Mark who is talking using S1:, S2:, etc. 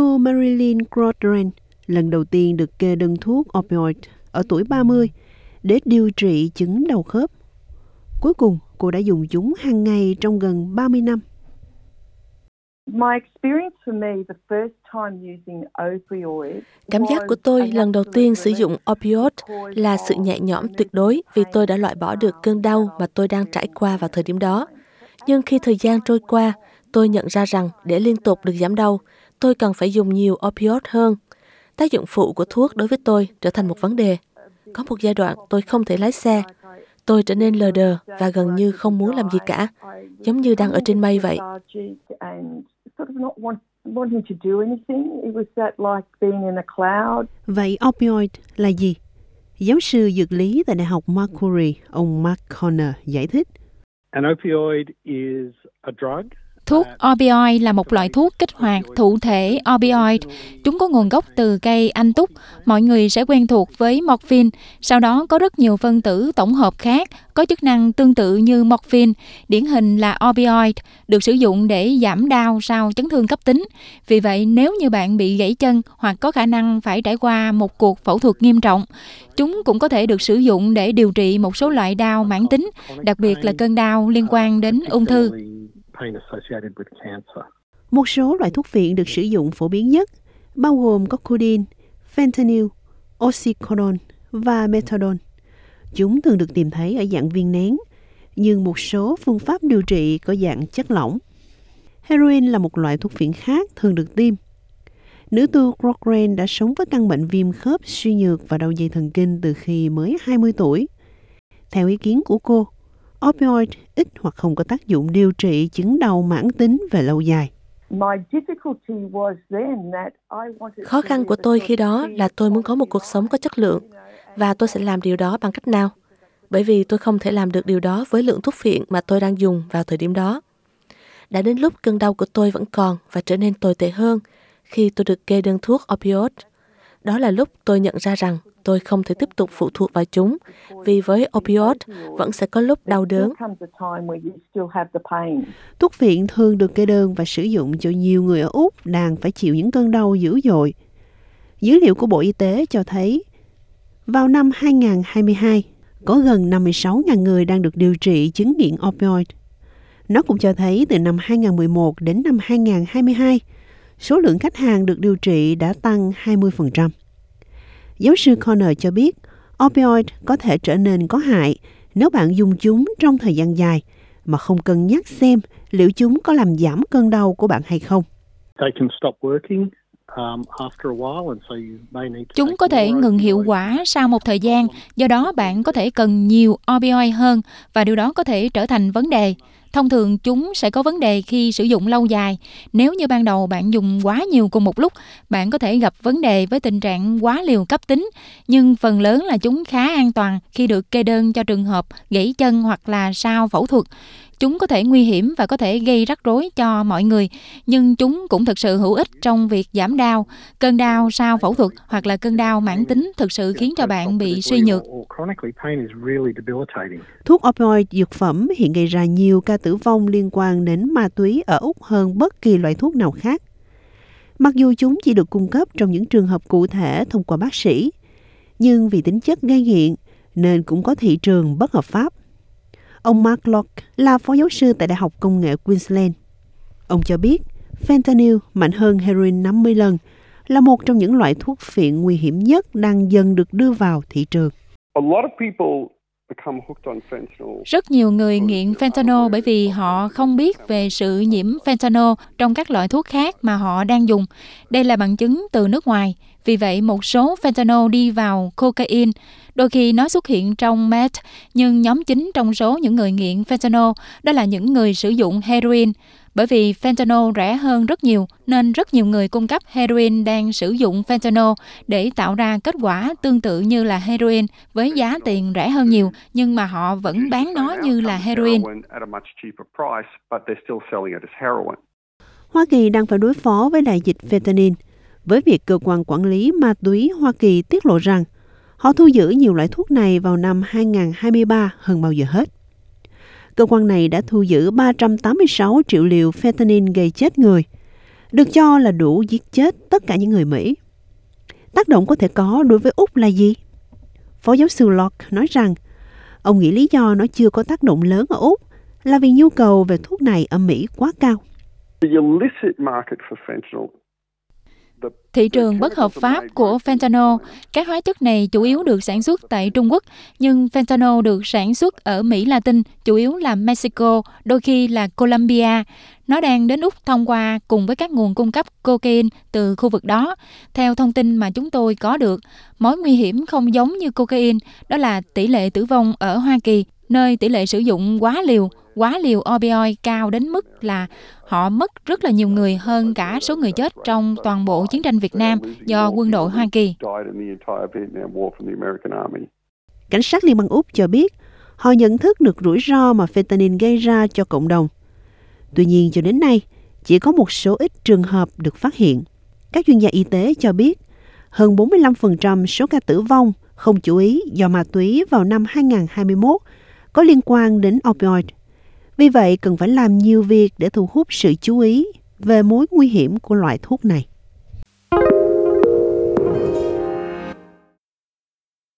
S1: Cô Marilyn Crodren lần đầu tiên được kê đơn thuốc opioid ở tuổi 30 để điều trị chứng đau khớp. Cuối cùng, cô đã dùng chúng hàng ngày trong gần 30 năm.
S2: Cảm giác của tôi lần đầu tiên sử dụng opioid là sự nhẹ nhõm tuyệt đối vì tôi đã loại bỏ được cơn đau mà tôi đang trải qua vào thời điểm đó. Nhưng khi thời gian trôi qua, tôi nhận ra rằng để liên tục được giảm đau, tôi cần phải dùng nhiều opioid hơn. Tác dụng phụ của thuốc đối với tôi trở thành một vấn đề. Có một giai đoạn tôi không thể lái xe. Tôi trở nên lờ đờ và gần như không muốn làm gì cả, giống như đang ở trên mây vậy.
S1: Vậy opioid là gì? Giáo sư dược lý tại Đại học Macquarie, ông Mark Connor giải thích.
S3: An opioid is a drug
S4: Thuốc opioid là một loại thuốc kích hoạt thụ thể opioid. Chúng có nguồn gốc từ cây anh túc. Mọi người sẽ quen thuộc với morphine. Sau đó có rất nhiều phân tử tổng hợp khác có chức năng tương tự như morphine. Điển hình là opioid được sử dụng để giảm đau sau chấn thương cấp tính. Vì vậy, nếu như bạn bị gãy chân hoặc có khả năng phải trải qua một cuộc phẫu thuật nghiêm trọng, chúng cũng có thể được sử dụng để điều trị một số loại đau mãn tính, đặc biệt là cơn đau liên quan đến ung thư pain associated
S1: with cancer. Một số loại thuốc phiện được sử dụng phổ biến nhất bao gồm có codeine, fentanyl, oxycodone và methadone. Chúng thường được tìm thấy ở dạng viên nén, nhưng một số phương pháp điều trị có dạng chất lỏng. Heroin là một loại thuốc phiện khác thường được tiêm. Nữ tu Cochran đã sống với căn bệnh viêm khớp suy nhược và đau dây thần kinh từ khi mới 20 tuổi. Theo ý kiến của cô, opioid ít hoặc không có tác dụng điều trị chứng đau mãn tính về lâu dài.
S2: Khó khăn của tôi khi đó là tôi muốn có một cuộc sống có chất lượng và tôi sẽ làm điều đó bằng cách nào? Bởi vì tôi không thể làm được điều đó với lượng thuốc phiện mà tôi đang dùng vào thời điểm đó. Đã đến lúc cơn đau của tôi vẫn còn và trở nên tồi tệ hơn khi tôi được kê đơn thuốc opioid. Đó là lúc tôi nhận ra rằng tôi không thể tiếp tục phụ thuộc vào chúng, vì với opioid vẫn sẽ có lúc đau đớn.
S1: Thuốc viện thường được kê đơn và sử dụng cho nhiều người ở Úc đang phải chịu những cơn đau dữ dội. Dữ liệu của Bộ Y tế cho thấy, vào năm 2022, có gần 56.000 người đang được điều trị chứng nghiện opioid. Nó cũng cho thấy từ năm 2011 đến năm 2022, số lượng khách hàng được điều trị đã tăng 20%. Giáo sư Connor cho biết, opioid có thể trở nên có hại nếu bạn dùng chúng trong thời gian dài mà không cân nhắc xem liệu chúng có làm giảm cơn đau của bạn hay không.
S4: Um, chúng có thể ngừng hiệu quả sau một thời gian, do đó bạn có thể cần nhiều opioid hơn và điều đó có thể trở thành vấn đề. Thông thường chúng sẽ có vấn đề khi sử dụng lâu dài. Nếu như ban đầu bạn dùng quá nhiều cùng một lúc, bạn có thể gặp vấn đề với tình trạng quá liều cấp tính, nhưng phần lớn là chúng khá an toàn khi được kê đơn cho trường hợp gãy chân hoặc là sau phẫu thuật. Chúng có thể nguy hiểm và có thể gây rắc rối cho mọi người, nhưng chúng cũng thực sự hữu ích trong việc giảm đau. Cơn đau sau phẫu thuật hoặc là cơn đau mãn tính thực sự khiến cho bạn bị suy nhược.
S1: Thuốc opioid dược phẩm hiện gây ra nhiều ca tử vong liên quan đến ma túy ở Úc hơn bất kỳ loại thuốc nào khác. Mặc dù chúng chỉ được cung cấp trong những trường hợp cụ thể thông qua bác sĩ, nhưng vì tính chất gây nghiện nên cũng có thị trường bất hợp pháp. Ông Mark Locke là phó giáo sư tại Đại học Công nghệ Queensland. Ông cho biết, fentanyl mạnh hơn heroin 50 lần là một trong những loại thuốc phiện nguy hiểm nhất đang dần được đưa vào thị trường.
S4: Rất nhiều người nghiện fentanyl bởi vì họ không biết về sự nhiễm fentanyl trong các loại thuốc khác mà họ đang dùng. Đây là bằng chứng từ nước ngoài. Vì vậy, một số fentanyl đi vào cocaine. Đôi khi nó xuất hiện trong meth, nhưng nhóm chính trong số những người nghiện fentanyl đó là những người sử dụng heroin. Bởi vì fentanyl rẻ hơn rất nhiều, nên rất nhiều người cung cấp heroin đang sử dụng fentanyl để tạo ra kết quả tương tự như là heroin với giá tiền rẻ hơn nhiều, nhưng mà họ vẫn bán nó như là heroin.
S1: Hoa Kỳ đang phải đối phó với đại dịch fentanyl với việc cơ quan quản lý ma túy Hoa Kỳ tiết lộ rằng họ thu giữ nhiều loại thuốc này vào năm 2023 hơn bao giờ hết. Cơ quan này đã thu giữ 386 triệu liều fentanyl gây chết người. được cho là đủ giết chết tất cả những người Mỹ. Tác động có thể có đối với Úc là gì? Phó giáo sư Locke nói rằng, ông nghĩ lý do nó chưa có tác động lớn ở Úc là vì nhu cầu về thuốc này ở Mỹ quá cao. The illicit market for fentanyl
S4: Thị trường bất hợp pháp của fentanyl, các hóa chất này chủ yếu được sản xuất tại Trung Quốc, nhưng fentanyl được sản xuất ở Mỹ Latin, chủ yếu là Mexico, đôi khi là Colombia. Nó đang đến Úc thông qua cùng với các nguồn cung cấp cocaine từ khu vực đó. Theo thông tin mà chúng tôi có được, mối nguy hiểm không giống như cocaine, đó là tỷ lệ tử vong ở Hoa Kỳ, nơi tỷ lệ sử dụng quá liều quá liều opioid cao đến mức là họ mất rất là nhiều người hơn cả số người chết trong toàn bộ chiến tranh Việt Nam do quân đội Hoa Kỳ.
S1: Cảnh sát Liên bang Úc cho biết họ nhận thức được rủi ro mà fentanyl gây ra cho cộng đồng. Tuy nhiên cho đến nay, chỉ có một số ít trường hợp được phát hiện. Các chuyên gia y tế cho biết hơn 45% số ca tử vong không chú ý do ma túy vào năm 2021 có liên quan đến opioid. Vì vậy, cần phải làm nhiều việc để thu hút sự chú ý về mối nguy hiểm của loại thuốc này.